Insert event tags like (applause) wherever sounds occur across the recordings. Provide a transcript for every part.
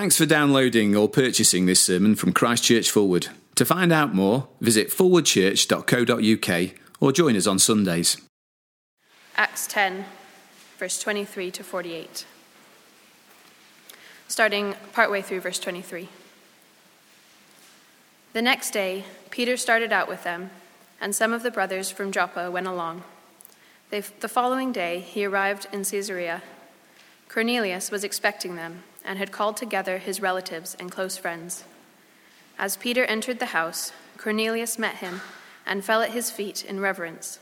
Thanks for downloading or purchasing this sermon from Christchurch Fulwood. To find out more, visit forwardchurch.co.uk or join us on Sundays. Acts 10, verse 23 to 48. Starting partway through verse 23. The next day, Peter started out with them, and some of the brothers from Joppa went along. The following day, he arrived in Caesarea. Cornelius was expecting them and had called together his relatives and close friends. As Peter entered the house, Cornelius met him and fell at his feet in reverence.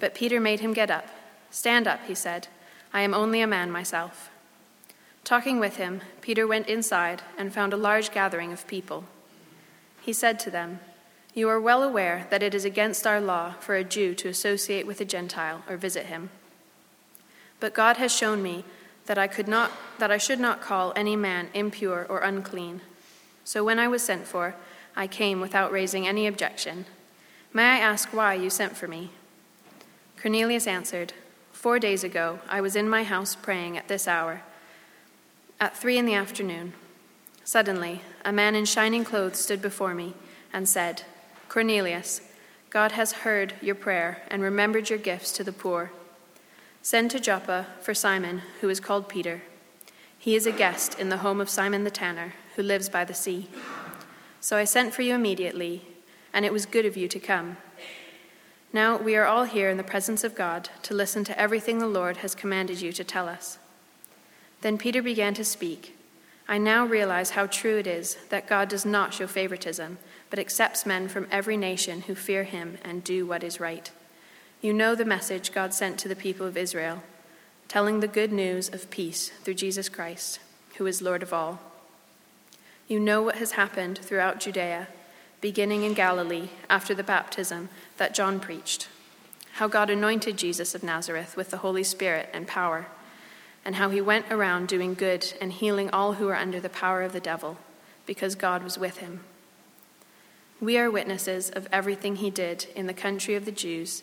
But Peter made him get up. Stand up, he said. I am only a man myself. Talking with him, Peter went inside and found a large gathering of people. He said to them, You are well aware that it is against our law for a Jew to associate with a Gentile or visit him. But God has shown me that I could not that I should not call any man impure or unclean. So when I was sent for, I came without raising any objection. May I ask why you sent for me? Cornelius answered, Four days ago I was in my house praying at this hour, at three in the afternoon. Suddenly, a man in shining clothes stood before me and said, Cornelius, God has heard your prayer and remembered your gifts to the poor. Send to Joppa for Simon, who is called Peter. He is a guest in the home of Simon the tanner, who lives by the sea. So I sent for you immediately, and it was good of you to come. Now we are all here in the presence of God to listen to everything the Lord has commanded you to tell us. Then Peter began to speak. I now realize how true it is that God does not show favoritism, but accepts men from every nation who fear him and do what is right. You know the message God sent to the people of Israel, telling the good news of peace through Jesus Christ, who is Lord of all. You know what has happened throughout Judea, beginning in Galilee after the baptism that John preached, how God anointed Jesus of Nazareth with the Holy Spirit and power, and how he went around doing good and healing all who were under the power of the devil, because God was with him. We are witnesses of everything he did in the country of the Jews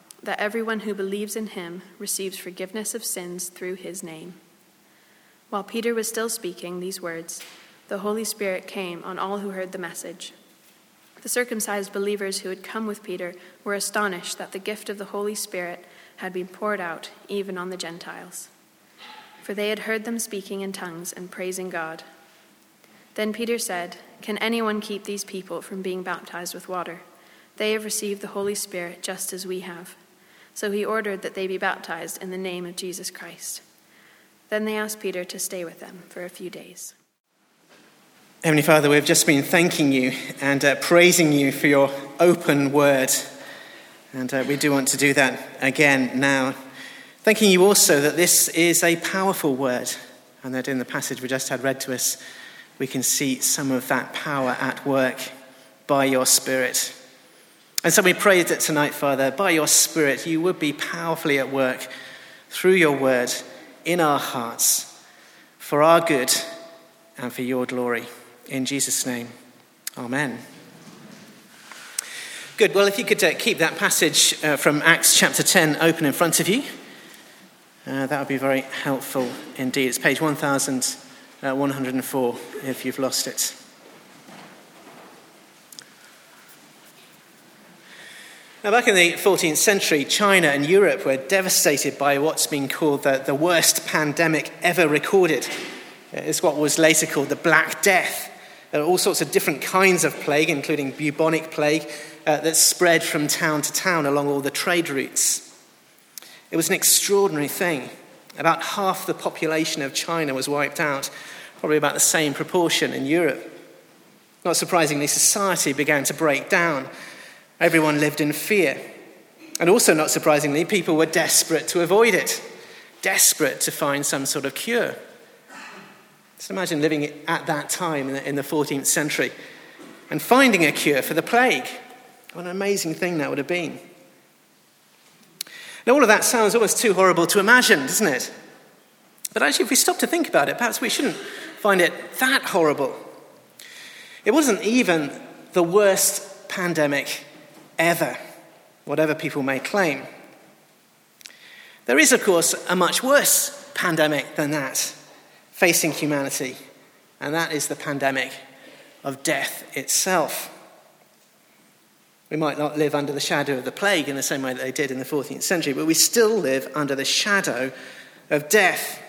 that everyone who believes in him receives forgiveness of sins through his name. While Peter was still speaking these words, the Holy Spirit came on all who heard the message. The circumcised believers who had come with Peter were astonished that the gift of the Holy Spirit had been poured out even on the Gentiles, for they had heard them speaking in tongues and praising God. Then Peter said, Can anyone keep these people from being baptized with water? They have received the Holy Spirit just as we have. So he ordered that they be baptized in the name of Jesus Christ. Then they asked Peter to stay with them for a few days. Heavenly Father, we've just been thanking you and uh, praising you for your open word. And uh, we do want to do that again now. Thanking you also that this is a powerful word, and that in the passage we just had read to us, we can see some of that power at work by your Spirit. And so we pray that tonight, Father, by your Spirit, you would be powerfully at work through your word in our hearts for our good and for your glory. In Jesus' name, amen. Good. Well, if you could uh, keep that passage uh, from Acts chapter 10 open in front of you, uh, that would be very helpful indeed. It's page 1104 if you've lost it. Now, back in the 14th century, China and Europe were devastated by what's been called the, the worst pandemic ever recorded. It's what was later called the Black Death. There are all sorts of different kinds of plague, including bubonic plague, uh, that spread from town to town along all the trade routes. It was an extraordinary thing. About half the population of China was wiped out, probably about the same proportion in Europe. Not surprisingly, society began to break down. Everyone lived in fear. And also, not surprisingly, people were desperate to avoid it, desperate to find some sort of cure. Just imagine living at that time in the, 14th century and finding a cure for the plague. What an amazing thing that would have been. Now, all of that sounds almost too horrible to imagine, doesn't it? But actually, if we stop to think about it, perhaps we shouldn't find it that horrible. It wasn't even the worst pandemic ever, whatever people may claim. There is, of course, a much worse pandemic than that facing humanity, and that is the pandemic of death itself. We might not live under the shadow of the plague in the same way that they did in the 14th century, but we still live under the shadow of death.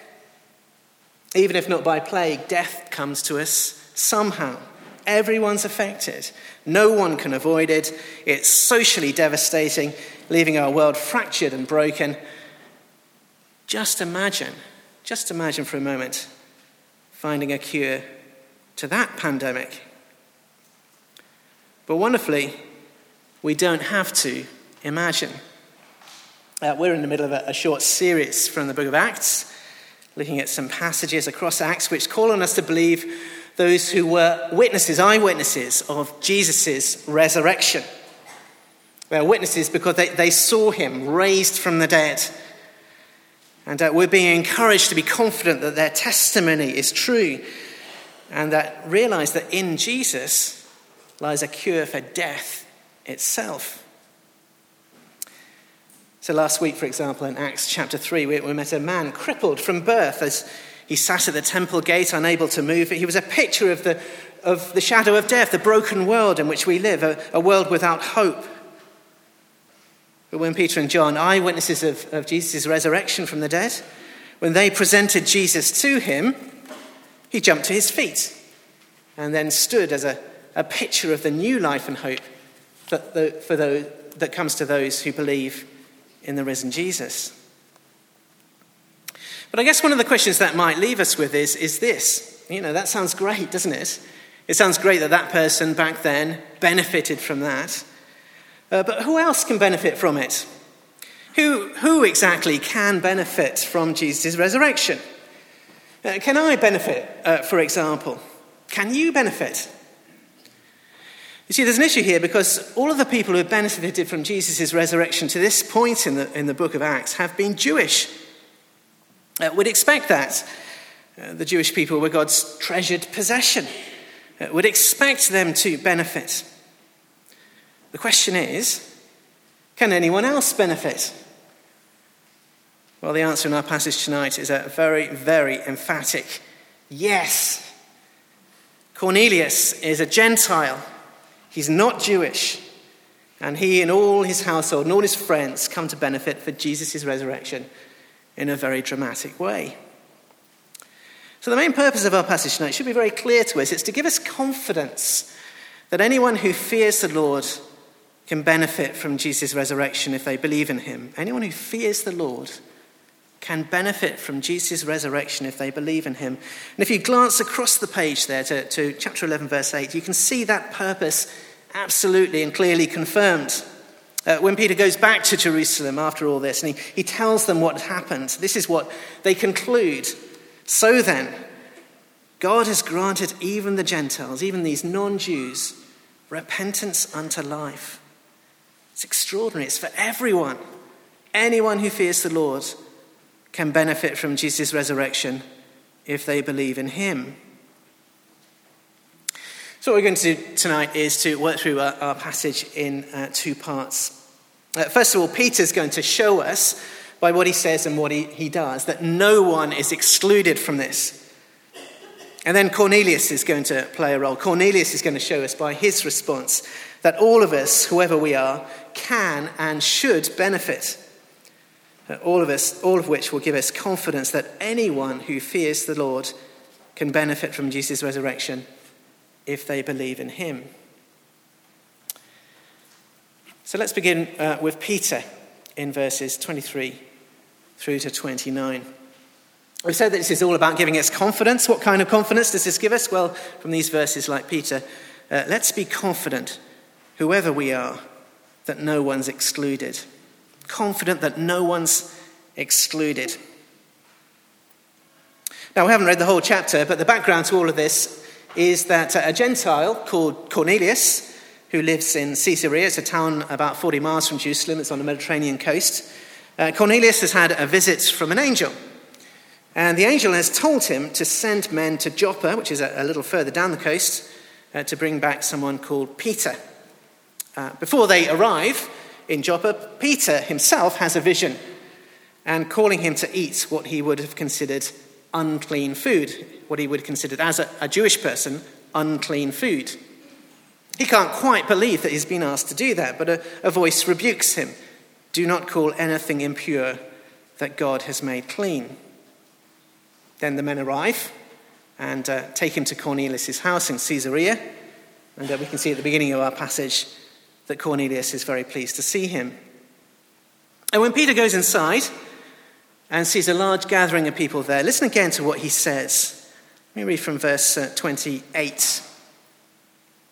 Even if not by plague, death comes to us somehow. Everyone's affected. No one can avoid it. It's socially devastating, leaving our world fractured and broken. Just imagine, just imagine for a moment finding a cure to that pandemic. But wonderfully, we don't have to imagine. Uh, we're in the middle of a, a short series from the book of Acts, looking at some passages across Acts which call on us to believe those who were witnesses, eyewitnesses of Jesus' resurrection. They're witnesses because they, they saw him raised from the dead. And uh, we're being encouraged to be confident that their testimony is true and that realize that in Jesus lies a cure for death itself. So, last week, for example, in Acts chapter 3, we, we met a man crippled from birth as he sat at the temple gate, unable to move. He was a picture of the, of the shadow of death, the broken world in which we live, a, a world without hope. But when Peter and John, eyewitnesses of, of Jesus' resurrection from the dead, when they presented Jesus to him, he jumped to his feet and then stood as a, a picture of the new life and hope that, the, for those, that comes to those who believe in the risen Jesus. But I guess one of the questions that might leave us with is, is this. You know, that sounds great, doesn't it? It sounds great that that person back then benefited from that. Uh, but who else can benefit from it? Who, who exactly can benefit from Jesus' resurrection? Uh, can I benefit, uh, for example? Can you benefit? You see, there's an issue here because all of the people who have benefited from Jesus' resurrection to this point in the, in the book of Acts have been Jewish. Uh, we'd expect that. Uh, the Jewish people were God's treasured possession. Uh, we'd expect them to benefit. The question is can anyone else benefit? Well, the answer in our passage tonight is a very, very emphatic yes. Cornelius is a Gentile, he's not Jewish, and he and all his household and all his friends come to benefit for Jesus' resurrection in a very dramatic way. So, the main purpose of our passage tonight should be very clear to us it's to give us confidence that anyone who fears the Lord can benefit from Jesus' resurrection if they believe in him. Anyone who fears the Lord can benefit from Jesus' resurrection if they believe in him. And if you glance across the page there to, to chapter 11, verse 8, you can see that purpose absolutely and clearly confirmed. Uh, when Peter goes back to Jerusalem after all this and he, he tells them what happened, this is what they conclude. So then, God has granted even the Gentiles, even these non Jews, repentance unto life. It's extraordinary. It's for everyone. Anyone who fears the Lord can benefit from Jesus' resurrection if they believe in him. So, what we're going to do tonight is to work through our, our passage in uh, two parts. Uh, first of all, Peter's going to show us by what he says and what he, he does that no one is excluded from this. And then Cornelius is going to play a role. Cornelius is going to show us by his response that all of us, whoever we are, can and should benefit. All of us, all of which will give us confidence that anyone who fears the Lord can benefit from Jesus' resurrection if they believe in him. So let's begin uh, with Peter in verses 23 through to 29. We've said that this is all about giving us confidence. What kind of confidence does this give us? Well, from these verses, like Peter, uh, let's be confident, whoever we are, that no one's excluded. Confident that no one's excluded. Now, we haven't read the whole chapter, but the background to all of this is that a Gentile called Cornelius, who lives in Caesarea, it's a town about 40 miles from Jerusalem, it's on the Mediterranean coast. Uh, Cornelius has had a visit from an angel. And the angel has told him to send men to Joppa, which is a, a little further down the coast, uh, to bring back someone called Peter. Uh, before they arrive in Joppa, Peter himself has a vision and calling him to eat what he would have considered unclean food, what he would have considered as a, a Jewish person unclean food. He can't quite believe that he's been asked to do that, but a, a voice rebukes him Do not call anything impure that God has made clean. Then the men arrive and uh, take him to Cornelius' house in Caesarea. And uh, we can see at the beginning of our passage that Cornelius is very pleased to see him. And when Peter goes inside, and sees a large gathering of people there. Listen again to what he says. Let me read from verse uh, 28.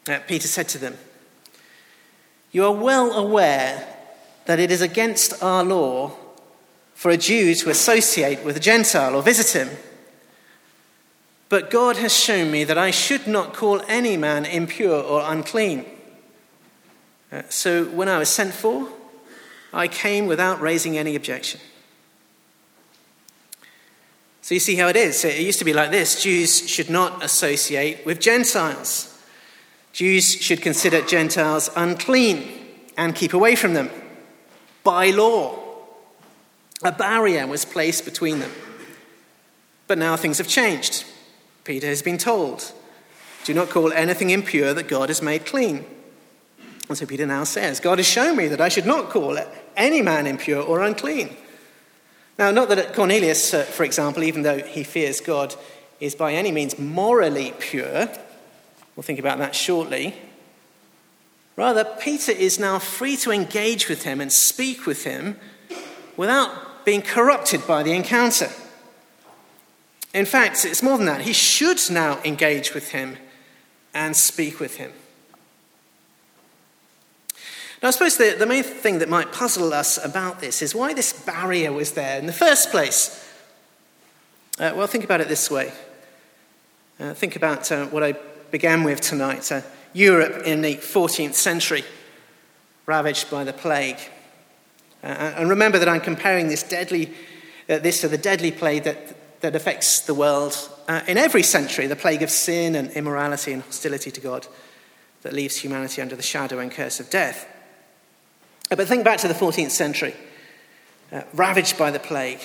Uh, Peter said to them, You are well aware that it is against our law for a Jew to associate with a Gentile or visit him. But God has shown me that I should not call any man impure or unclean. Uh, so when I was sent for, I came without raising any objection. So you see how it is. It used to be like this Jews should not associate with Gentiles. Jews should consider Gentiles unclean and keep away from them by law. A barrier was placed between them. But now things have changed. Peter has been told, Do not call anything impure that God has made clean. And so Peter now says, God has shown me that I should not call any man impure or unclean. Now, not that Cornelius, uh, for example, even though he fears God, is by any means morally pure. We'll think about that shortly. Rather, Peter is now free to engage with him and speak with him without being corrupted by the encounter. In fact, it's more than that. He should now engage with him and speak with him. Now, I suppose the, the main thing that might puzzle us about this is why this barrier was there in the first place. Uh, well, think about it this way. Uh, think about uh, what I began with tonight uh, Europe in the 14th century, ravaged by the plague. Uh, and remember that I'm comparing this, deadly, uh, this to the deadly plague that, that affects the world in every century the plague of sin and immorality and hostility to God that leaves humanity under the shadow and curse of death. But think back to the 14th century, uh, ravaged by the plague.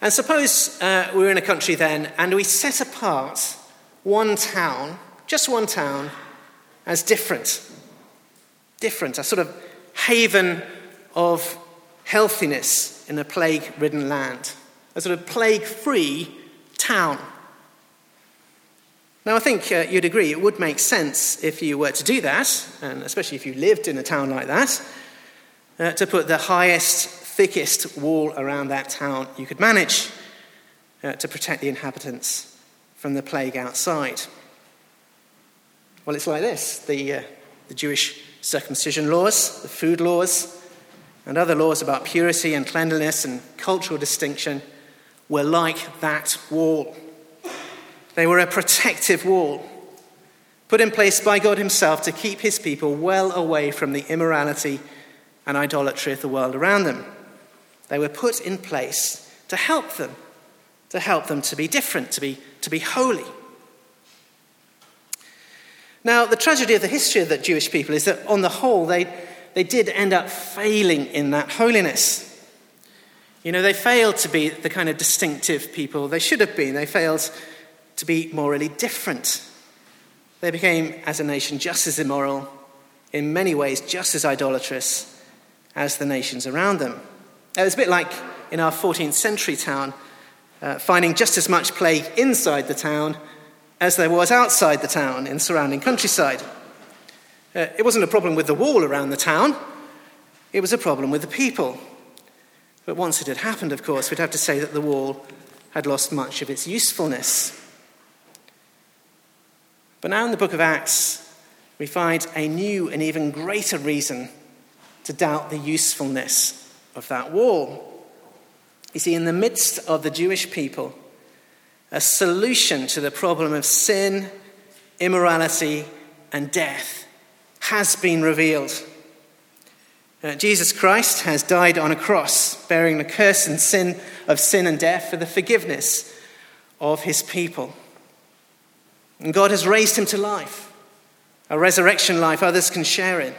And suppose uh, we were in a country then and we set apart one town, just one town, as different. Different, a sort of haven of healthiness in a plague ridden land, a sort of plague free town. Now, I think uh, you'd agree it would make sense if you were to do that, and especially if you lived in a town like that, uh, to put the highest, thickest wall around that town you could manage uh, to protect the inhabitants from the plague outside. Well, it's like this the, uh, the Jewish circumcision laws, the food laws, and other laws about purity and cleanliness and cultural distinction were like that wall. They were a protective wall put in place by God Himself to keep His people well away from the immorality and idolatry of the world around them. They were put in place to help them, to help them to be different, to be, to be holy. Now, the tragedy of the history of the Jewish people is that, on the whole, they, they did end up failing in that holiness. You know, they failed to be the kind of distinctive people they should have been. They failed to be morally different. They became, as a nation, just as immoral, in many ways, just as idolatrous, as the nations around them. It was a bit like in our 14th century town, uh, finding just as much plague inside the town as there was outside the town in surrounding countryside. Uh, it wasn't a problem with the wall around the town, it was a problem with the people. But once it had happened, of course, we'd have to say that the wall had lost much of its usefulness. But now in the book of Acts, we find a new and even greater reason to doubt the usefulness of that wall. You see, in the midst of the Jewish people, a solution to the problem of sin, immorality, and death has been revealed. Uh, Jesus Christ has died on a cross, bearing the curse and sin of sin and death for the forgiveness of his people. And God has raised him to life, a resurrection life others can share in.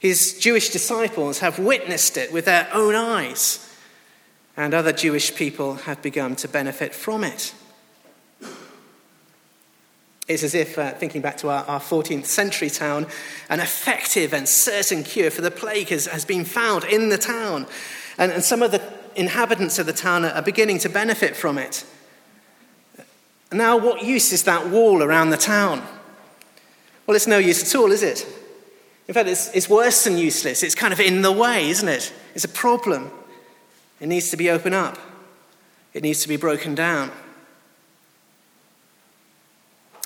His Jewish disciples have witnessed it with their own eyes, and other Jewish people have begun to benefit from it. It's as if, uh, thinking back to our, our, 14th century town, an effective and certain cure for the plague has, has been found in the town. And, and some of the inhabitants of the town are, are beginning to benefit from it. Now, what use is that wall around the town? Well, it's no use at all, is it? In fact, it's, it's worse than useless. It's kind of in the way, isn't it? It's a problem. It needs to be opened up, it needs to be broken down.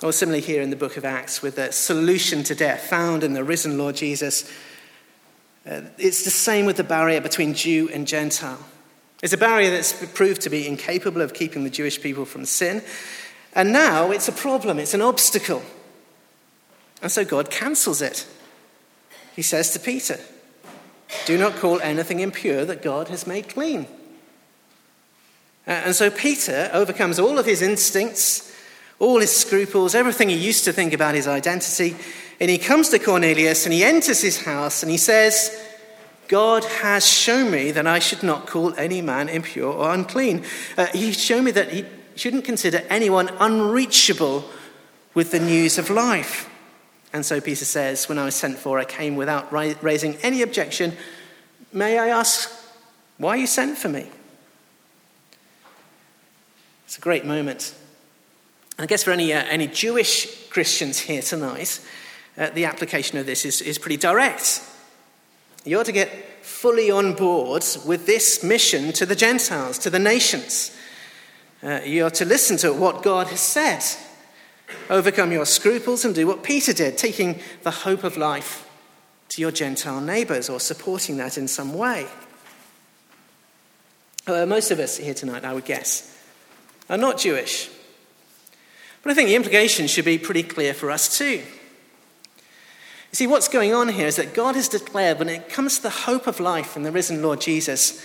Or similarly, here in the book of Acts, with the solution to death found in the risen Lord Jesus, uh, it's the same with the barrier between Jew and Gentile. It's a barrier that's proved to be incapable of keeping the Jewish people from sin. And now it's a problem, it's an obstacle. And so God cancels it. He says to Peter, Do not call anything impure that God has made clean. And so Peter overcomes all of his instincts all his scruples, everything he used to think about his identity. And he comes to Cornelius and he enters his house and he says, God has shown me that I should not call any man impure or unclean. Uh, he's shown me that he shouldn't consider anyone unreachable with the news of life. And so Peter says, When I was sent for, I came without raising any objection. May I ask why you sent for me? It's a great moment. I guess for any, uh, any Jewish Christians here tonight, uh, the application of this is, is pretty direct. You ought to get fully on board with this mission to the Gentiles, to the nations. Uh, you are to listen to what God has said, overcome your scruples, and do what Peter did, taking the hope of life to your Gentile neighbors or supporting that in some way. Uh, most of us here tonight, I would guess, are not Jewish. But I think the implication should be pretty clear for us too. You see, what's going on here is that God has declared when it comes to the hope of life in the risen Lord Jesus,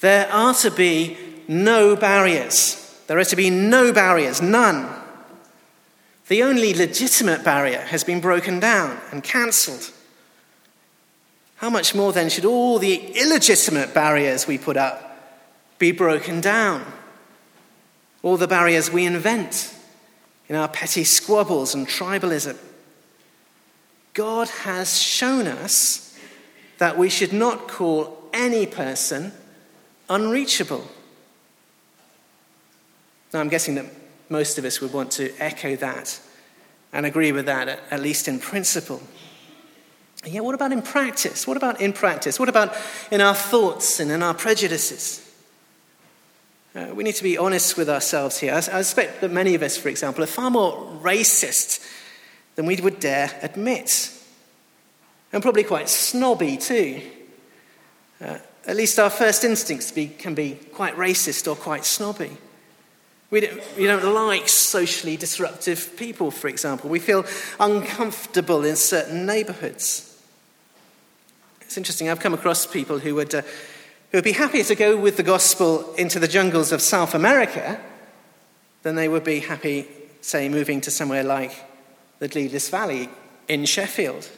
there are to be no barriers. There are to be no barriers, none. The only legitimate barrier has been broken down and cancelled. How much more then should all the illegitimate barriers we put up be broken down? All the barriers we invent in our petty squabbles and tribalism. God has shown us that we should not call any person unreachable. Now, I'm guessing that most of us would want to echo that and agree with that, at least in principle. And yet, what about in practice? What about in practice? What about in our thoughts and in our prejudices? Uh, we need to be honest with ourselves here. I, I suspect that many of us, for example, are far more racist than we would dare admit. And probably quite snobby too. Uh, at least our first instincts be, can be quite racist or quite snobby. We don't, we don't like socially disruptive people, for example. We feel uncomfortable in certain neighborhoods. It's interesting, I've come across people who would uh, who would be happier to go with the gospel into the jungles of South America than they would be happy, say, moving to somewhere like the Gleadless Valley in Sheffield.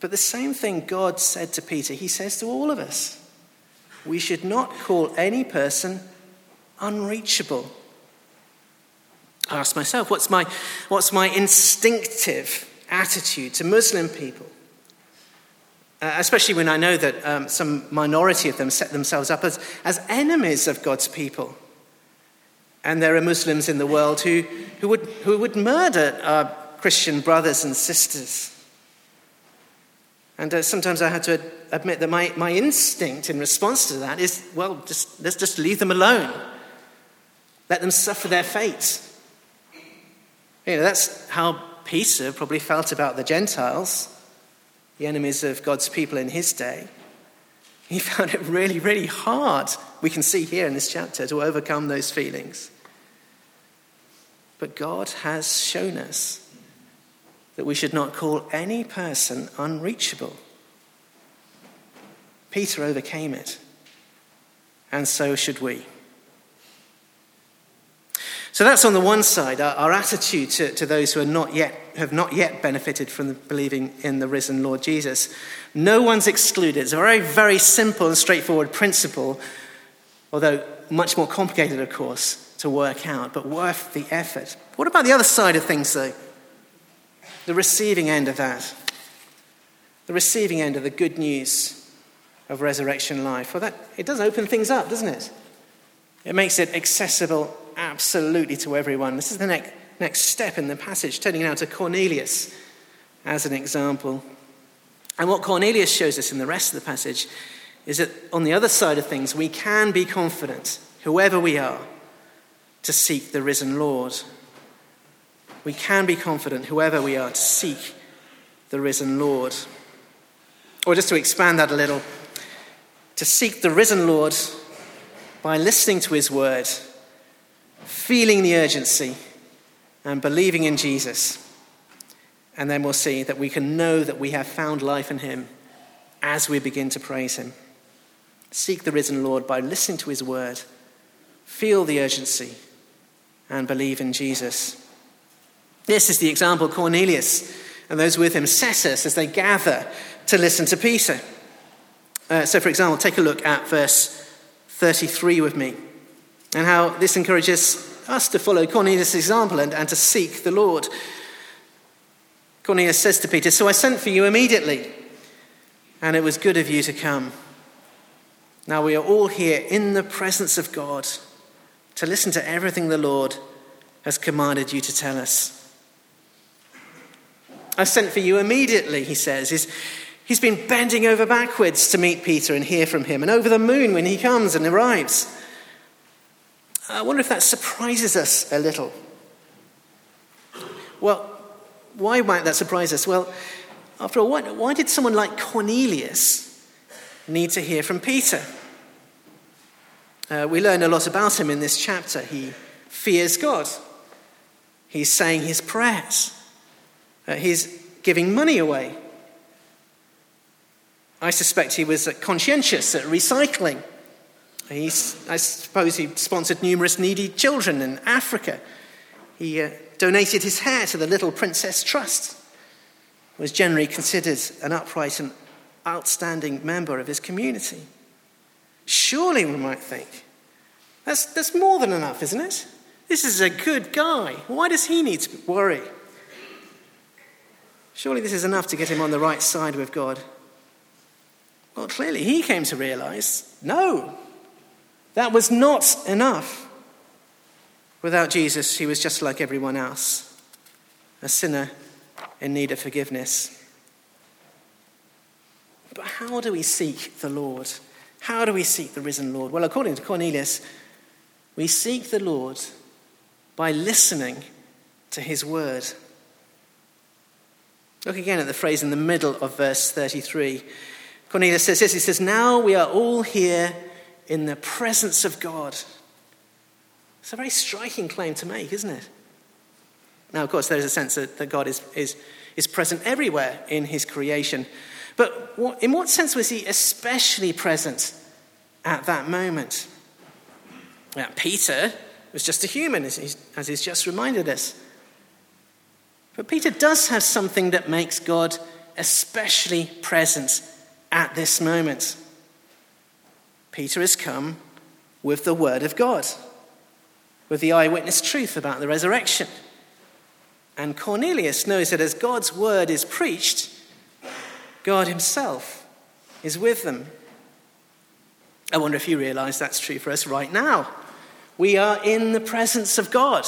But the same thing God said to Peter, he says to all of us. We should not call any person unreachable. I ask myself, what's my, what's my instinctive attitude to Muslim people? Uh, especially when I know that um, some minority of them set themselves up as, as enemies of God's people. And there are Muslims in the world who, who, would, who would murder our Christian brothers and sisters. And uh, sometimes I have to admit that my, my instinct in response to that is well, just, let's just leave them alone. Let them suffer their fate. You know, that's how Peter probably felt about the Gentiles the enemies of God's people in his day, he (laughs) found it really, really hard we can see here in this chapter, to overcome those feelings. But God has shown us that we should not call any person unreachable. Peter overcame it, and so should we. So that's on the one side, our, our attitude to, to, those who not yet, have not yet benefited from believing in the risen Lord Jesus. No one's excluded. It's a very, very simple and straightforward principle, although much more complicated, of course, to work out, but worth the effort. What about the other side of things, though? The receiving end of that. The receiving end of the good news of resurrection life. Well, that, it does open things up, doesn't it? It makes it accessible absolutely to everyone. This is the next, next step in the passage, turning now to Cornelius as an example. And what Cornelius shows us in the rest of the passage is that on the other side of things, we can be confident, whoever we are, to seek the risen Lord. We can be confident, whoever we are, to seek the risen Lord. Or just to expand that a little, to seek the risen Lord by listening to his word feeling the urgency and believing in Jesus. And then we'll see that we can know that we have found life in Him as we begin to praise Him. Seek the risen Lord by listening to His word, feel the urgency, and believe in Jesus. This is the example Cornelius and those with him set us as they gather to listen to Peter. Uh, so, for example, take a look at verse 33 with me and how this encourages us to follow Cornelius' example and, and to seek the Lord. Cornelius says to Peter, So I sent for you immediately, and it was good of you to come. Now we are all here in the presence of God to listen to everything the Lord has commanded you to tell us. I sent for you immediately, he says. He's, he's been bending over backwards to meet Peter and hear from him, and over the moon when he comes and arrives. I wonder if that surprises us a little. Well, why might that surprise us? Well, after all, why, why did someone like Cornelius need to hear from Peter? Uh, we learn a lot about him in this chapter. He fears God, he's saying his prayers, uh, he's giving money away. I suspect he was conscientious at recycling. I suppose he sponsored numerous needy children in Africa. He uh, donated his hair to the Little Princess Trust, was generally considered an upright and outstanding member of his community. Surely, we might think, that's, that's more than enough, isn't it? This is a good guy. Why does he need to worry? Surely this is enough to get him on the right side with God. Well, clearly he came to realize no, that was not enough. Without Jesus, he was just like everyone else, a sinner in need of forgiveness. But how do we seek the Lord? How do we seek the risen Lord? Well, according to Cornelius, we seek the Lord by listening to his word. Look again at the phrase in the middle of verse 33. Cornelius says this He says, Now we are all here in the presence of God. It's a very striking claim to make, isn't it? Now, of course, there is a sense that, that God is, is, is present everywhere in his creation. But what, in what sense was he especially present at that moment? Now, Peter was just a human, as he's, as he's just reminded us. But Peter does have something that makes God especially present at this moment. Peter has come with the Word of God, with the eyewitness truth about the resurrection. And Cornelius knows that as God's Word is preached, God Himself is with them. I wonder if you realize that's true for us right now. We are in the presence of God.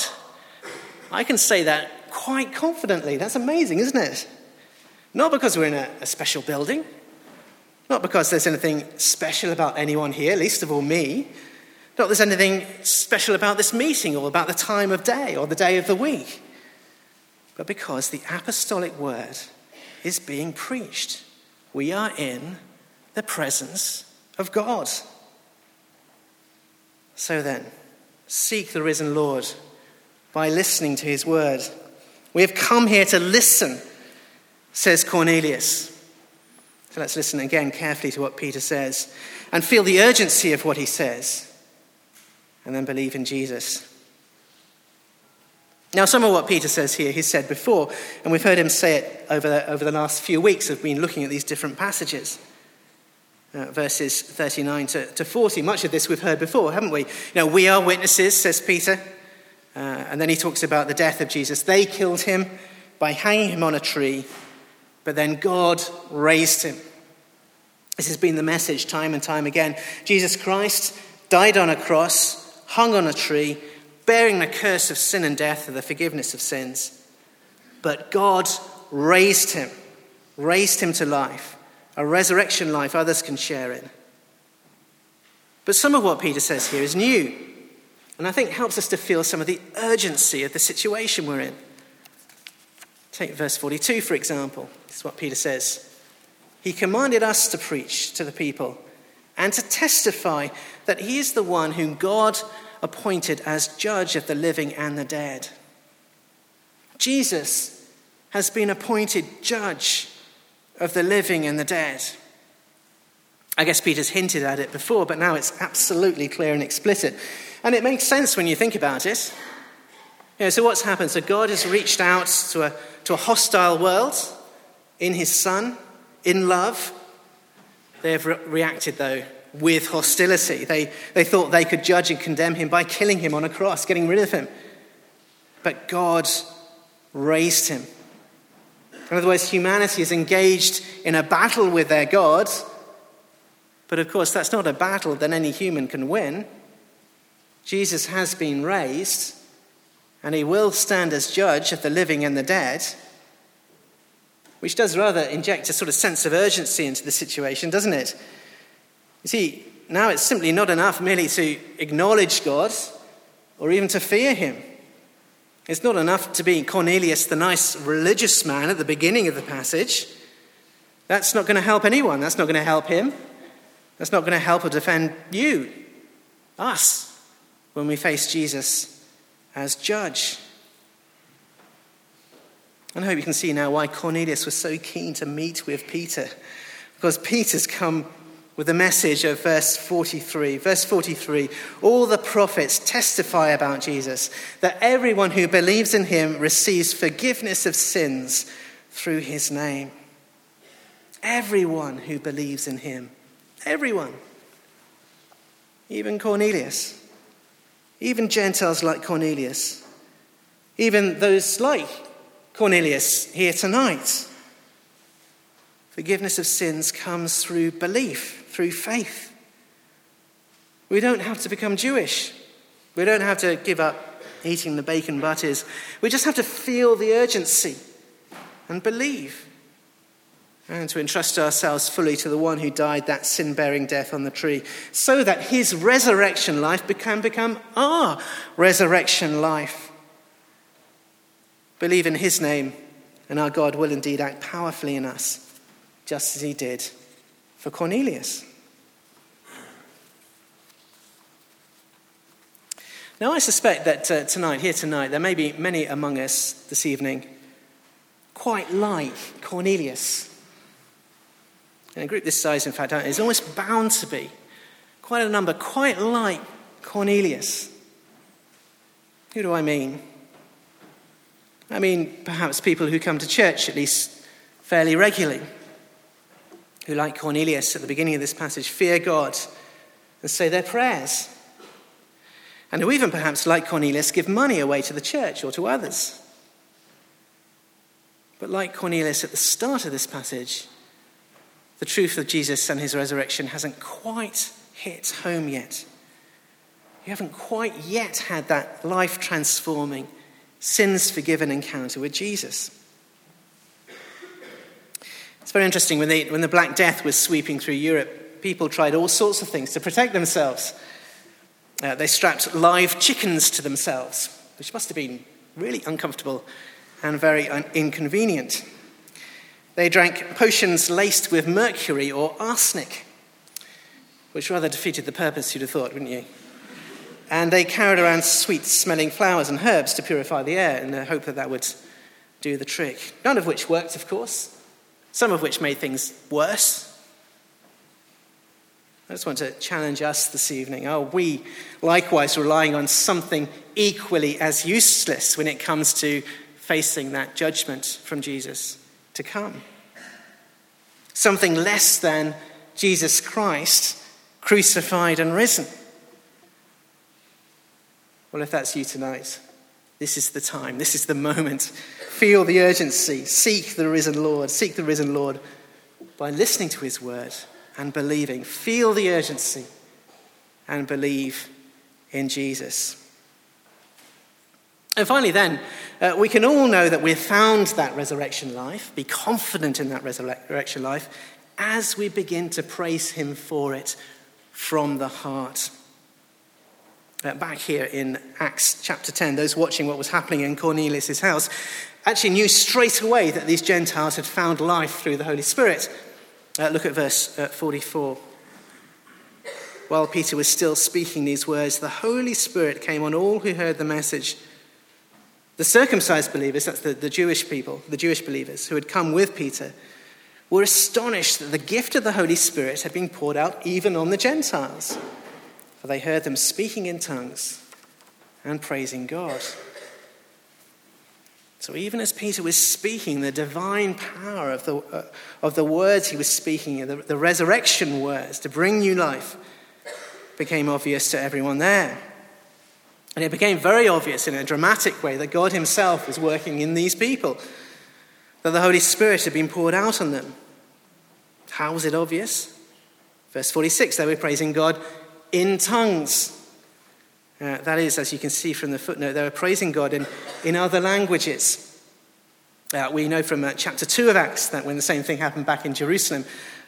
I can say that quite confidently. That's amazing, isn't it? Not because we're in a, a special building, not because there's anything special about anyone here, least of all me. Not there's anything special about this meeting or about the time of day or the day of the week. But because the apostolic word is being preached. We are in the presence of God. So then, seek the risen Lord by listening to his word. We have come here to listen, says Cornelius. So let's listen again carefully to what Peter says and feel the urgency of what he says, and then believe in Jesus. Now, some of what Peter says here, he's said before, and we've heard him say it over the, over the last few weeks of been looking at these different passages. Uh, verses 39 to, to 40. Much of this we've heard before, haven't we? You know, we are witnesses, says Peter. Uh, and then he talks about the death of Jesus. They killed him by hanging him on a tree, but then God raised him. This has been the message time and time again. Jesus Christ died on a cross, hung on a tree, bearing the curse of sin and death for the forgiveness of sins. But God raised him, raised him to life, a resurrection life others can share in. But some of what Peter says here is new, and I think helps us to feel some of the urgency of the situation we're in. Take verse 42, for example. This is what Peter says. He commanded us to preach to the people and to testify that he is the one whom God appointed as judge of the living and the dead. Jesus has been appointed judge of the living and the dead. I guess Peter's hinted at it before, but now it's absolutely clear and explicit. And it makes sense when you think about it. You know, so, what's happened? So, God has reached out to a, to a hostile world in his Son, in love. They have re- reacted, though, with hostility. They, they thought they could judge and condemn him by killing him on a cross, getting rid of him. But God raised him. In other words, humanity is engaged in a battle with their God. But of course, that's not a battle that any human can win. Jesus has been raised, and he will stand as judge of the living and the dead, which does rather inject a sort of sense of urgency into the situation, doesn't it? You see, now it's simply not enough merely to acknowledge God or even to fear him. It's not enough to be Cornelius, the nice religious man at the beginning of the passage. That's not going to help anyone. That's not going to help him. That's not going to help or defend you, us, when we face Jesus as judge. And I hope you can see now why Cornelius was so keen to meet with Peter. Because Peter's come with the message of verse 43. Verse 43 All the prophets testify about Jesus, that everyone who believes in him receives forgiveness of sins through his name. Everyone who believes in him. Everyone. Even Cornelius. Even Gentiles like Cornelius. Even those like Cornelius here tonight. Forgiveness of sins comes through belief through faith. We don't have to become Jewish. We don't have to give up eating the bacon butters. We just have to feel the urgency and believe and to entrust ourselves fully to the one who died that sin bearing death on the tree, so that his resurrection life can become our resurrection life. Believe in his name, and our God will indeed act powerfully in us, just as he did for Cornelius. Now, I suspect that uh, tonight, here tonight, there may be many among us this evening quite like Cornelius. In a group this size, in fact, is almost bound to be quite a number quite like Cornelius. Who do I mean? I mean, perhaps people who come to church at least fairly regularly, who, like Cornelius at the beginning of this passage, fear God and say their prayers and who even perhaps, like Cornelius, give money away to the church or to others. But like Cornelius at the start of this passage, the truth of Jesus and his resurrection hasn't quite hit home yet. You haven't quite yet had that life transforming, sins forgiven encounter with Jesus. It's very interesting when, they, when the Black Death was sweeping through Europe, people tried all sorts of things to protect themselves. Uh, they strapped live chickens to themselves, which must have been really uncomfortable and very un- inconvenient. They drank potions laced with mercury or arsenic, which rather defeated the purpose, you'd have thought, wouldn't you? And they carried around sweet smelling flowers and herbs to purify the air in the hope that that would do the trick. None of which worked, of course, some of which made things worse. I just want to challenge us this evening. Are we likewise relying on something equally as useless when it comes to facing that judgment from Jesus to come? Something less than Jesus Christ crucified and risen. Well, if that's you tonight, this is the time, this is the moment. Feel the urgency. Seek the risen Lord. Seek the risen Lord by listening to his word and believing. Feel the urgency and believe in Jesus. And finally, then, uh, we can all know that we've found that resurrection life, be confident in that resurrection life, as we begin to praise Him for it from the heart. Uh, back here in Acts chapter 10, those watching what was happening in Cornelius' house actually knew straight away that these Gentiles had found life through the Holy Spirit. Uh, look at verse uh, 44. While Peter was still speaking these words, the Holy Spirit came on all who heard the message. The circumcised believers, that's the, the Jewish people, the Jewish believers who had come with Peter, were astonished that the gift of the Holy Spirit had been poured out even on the Gentiles, for they heard them speaking in tongues and praising God. So, even as Peter was speaking, the divine power of the, uh, of the words he was speaking, the, the resurrection words to bring new life, became obvious to everyone there. And it became very obvious in a dramatic way that God Himself was working in these people, that the Holy Spirit had been poured out on them. How was it obvious? Verse 46 they were praising God in tongues. Uh, that is, as you can see from the footnote, they were praising God in, in other languages. Uh, we know from uh, chapter 2 of Acts that when the same thing happened back in Jerusalem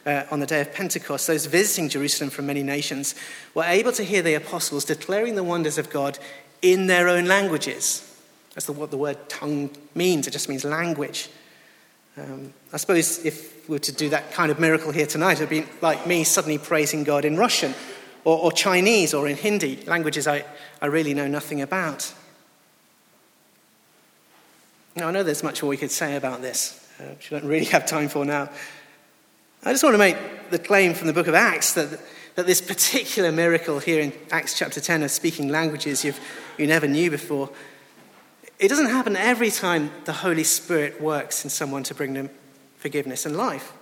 uh, on the day of Pentecost, those visiting Jerusalem from many nations were able to hear the apostles declaring the wonders of God in their own languages. That's the, what the word tongue means, it just means language. Um, I suppose if we were to do that kind of miracle here tonight, it would be like me suddenly praising God in Russian or, or Chinese or in Hindi, languages I, I really know nothing about. Now, I know there's much more we could say about this, uh, which we don't really have time for now. I just want to make the claim from the book of Acts that, that this particular miracle here in Acts chapter 10 of speaking languages you've, you never knew before, it doesn't happen every time the Holy Spirit works in someone to bring them forgiveness and life.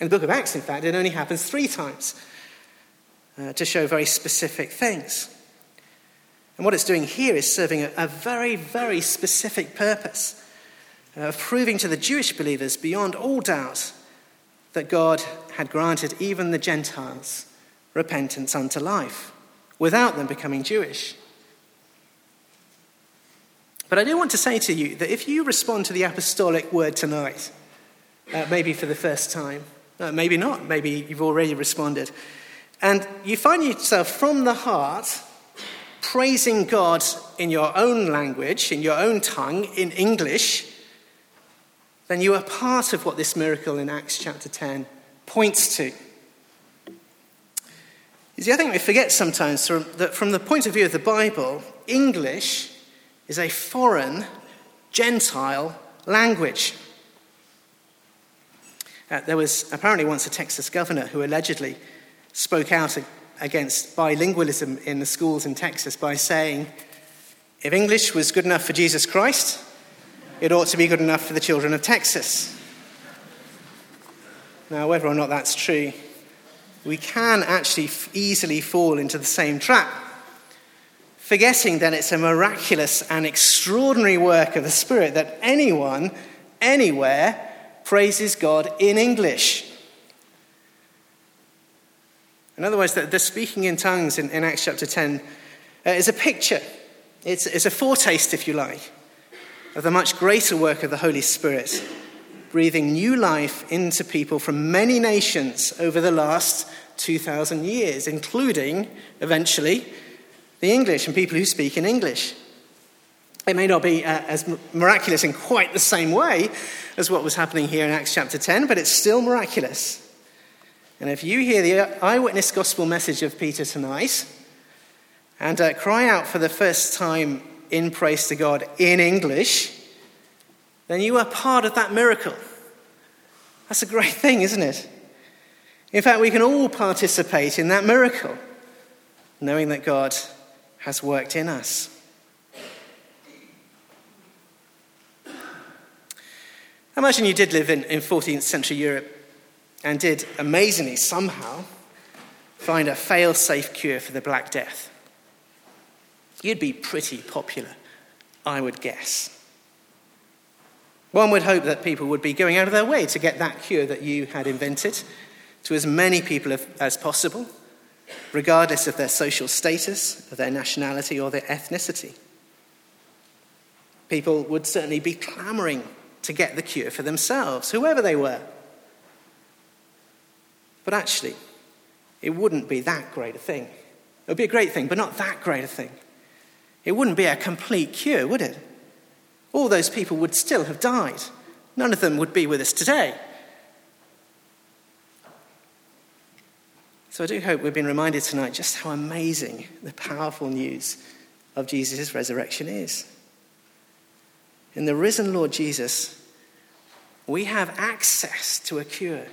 In the book of Acts, in fact, it only happens three times uh, to show very specific things. And what it's doing here is serving a, a very, very specific purpose uh, of proving to the Jewish believers beyond all doubt that God had granted even the Gentiles repentance unto life without them becoming Jewish. But I do want to say to you that if you respond to the apostolic word tonight, uh, maybe for the first time, uh, maybe not, maybe you've already responded, and you find yourself from the heart praising God in your own language, in your own tongue, in English, then you are part of what this miracle in Acts chapter 10 points to. You see, I think we forget sometimes that from the point of view of the Bible, English is a foreign, Gentile language. Uh, there was apparently once a Texas governor who allegedly spoke out against bilingualism in the schools in Texas by saying, if English was good enough for Jesus Christ, it ought to be good enough for the children of Texas. Now, whether or not that's true, we can actually easily fall into the same trap, forgetting that it's a miraculous and extraordinary work of the Spirit that anyone, anywhere, praises God in English. In other words, the, speaking in tongues in, Acts chapter 10 uh, is a picture, it's a foretaste, if you like, of the much greater work of the Holy Spirit, breathing new life into people from many nations over the last 2,000 years, including, eventually, the English and people who speak in English. It may not be uh, as miraculous in quite the same way as what was happening here in Acts chapter 10, but it's still miraculous. And if you hear the eyewitness gospel message of Peter tonight, and uh, cry out for the first time in praise to God in English, then you are part of that miracle. That's a great thing, isn't it? In fact, we can all participate in that miracle, knowing that God has worked in us. Imagine you did live in, in 14th century Europe and did amazingly somehow find a fail safe cure for the Black Death. You'd be pretty popular, I would guess. One would hope that people would be going out of their way to get that cure that you had invented to as many people as possible, regardless of their social status, of their nationality, or their ethnicity. People would certainly be clamoring to get the cure for themselves, whoever they were. But actually, it wouldn't be that great a thing. It would be a great thing, but not that great a thing. It wouldn't be a complete cure, would it? All those people would still have died. None of them would be with us today. So I do hope we've been reminded tonight just how amazing the powerful news of Jesus' resurrection is. In the risen Lord Jesus, we have access to a cure.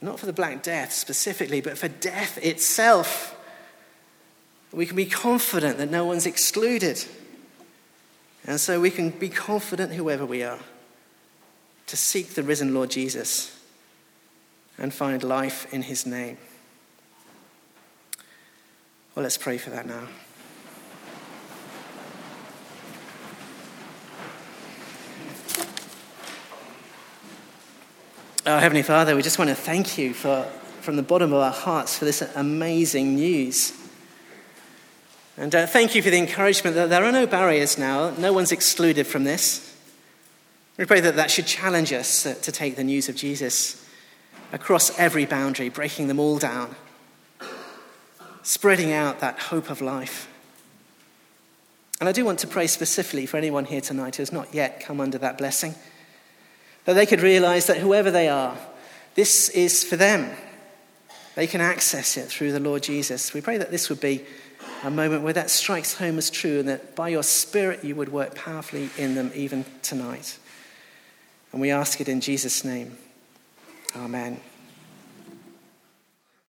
Not for the Black Death specifically, but for death itself. We can be confident that no one's excluded. And so we can be confident, whoever we are, to seek the risen Lord Jesus and find life in his name. Well, let's pray for that now. Heavenly Father, we just want to thank you for, from the bottom of our hearts for this amazing news. And uh, thank you for the encouragement that there are no barriers now, no one's excluded from this. We pray that that should challenge us uh, to take the news of Jesus across every boundary, breaking them all down, spreading out that hope of life. And I do want to pray specifically for anyone here tonight who has not yet come under that blessing, that they could realize that whoever they are, this is for them. They can access it through the Lord Jesus. We pray that this would be a moment where that strikes home as true and that by your Spirit you would work powerfully in them even tonight. And we ask it in Jesus' name. Amen.